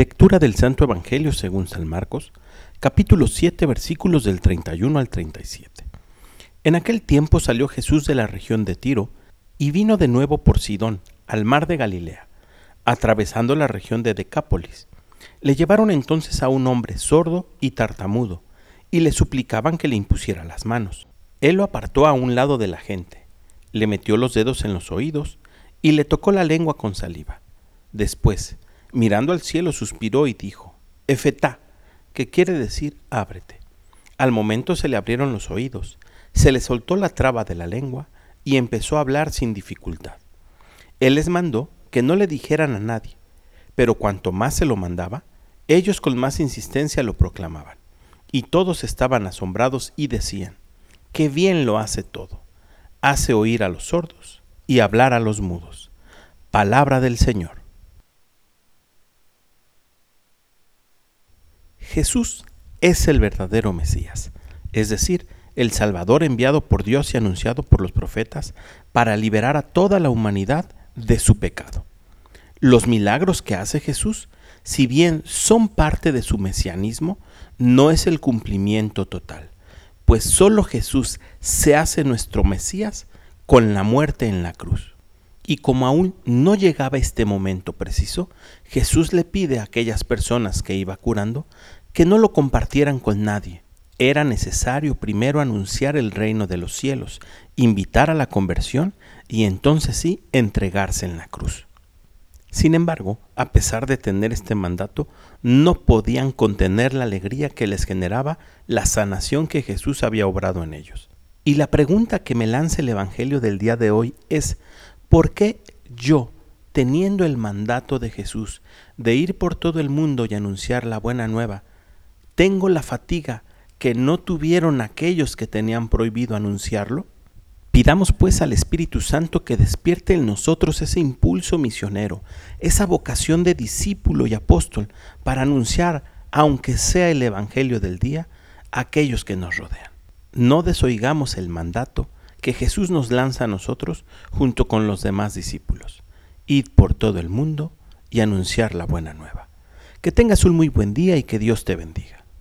Lectura del Santo Evangelio según San Marcos, capítulo 7, versículos del 31 al 37. En aquel tiempo salió Jesús de la región de Tiro y vino de nuevo por Sidón, al mar de Galilea, atravesando la región de Decápolis. Le llevaron entonces a un hombre sordo y tartamudo, y le suplicaban que le impusiera las manos. Él lo apartó a un lado de la gente, le metió los dedos en los oídos y le tocó la lengua con saliva. Después, mirando al cielo, suspiró y dijo, Efetá, que quiere decir ábrete. Al momento se le abrieron los oídos, se le soltó la traba de la lengua y empezó a hablar sin dificultad. Él les mandó que no le dijeran a nadie, pero cuanto más se lo mandaba, ellos con más insistencia lo proclamaban. Y todos estaban asombrados y decían, qué bien lo hace todo. Hace oír a los sordos y hablar a los mudos. Palabra del Señor. Jesús es el verdadero Mesías, es decir, el Salvador enviado por Dios y anunciado por los profetas para liberar a toda la humanidad de su pecado. Los milagros que hace Jesús, si bien son parte de su mesianismo, no es el cumplimiento total, pues solo Jesús se hace nuestro Mesías con la muerte en la cruz. Y como aún no llegaba este momento preciso, Jesús le pide a aquellas personas que iba curando que no lo compartieran con nadie. Era necesario primero anunciar el reino de los cielos, invitar a la conversión y entonces sí entregarse en la cruz. Sin embargo, a pesar de tener este mandato, no podían contener la alegría que les generaba la sanación que Jesús había obrado en ellos. Y la pregunta que me lanza el Evangelio del día de hoy es, ¿por qué yo, teniendo el mandato de Jesús de ir por todo el mundo y anunciar la buena nueva, tengo la fatiga que no tuvieron aquellos que tenían prohibido anunciarlo? Pidamos pues al Espíritu Santo que despierte en nosotros ese impulso misionero, esa vocación de discípulo y apóstol para anunciar, aunque sea el Evangelio del día, a aquellos que nos rodean no desoigamos el mandato que Jesús nos lanza a nosotros junto con los demás discípulos. Id por todo el mundo y anunciar la buena nueva. Que tengas un muy buen día y que Dios te bendiga.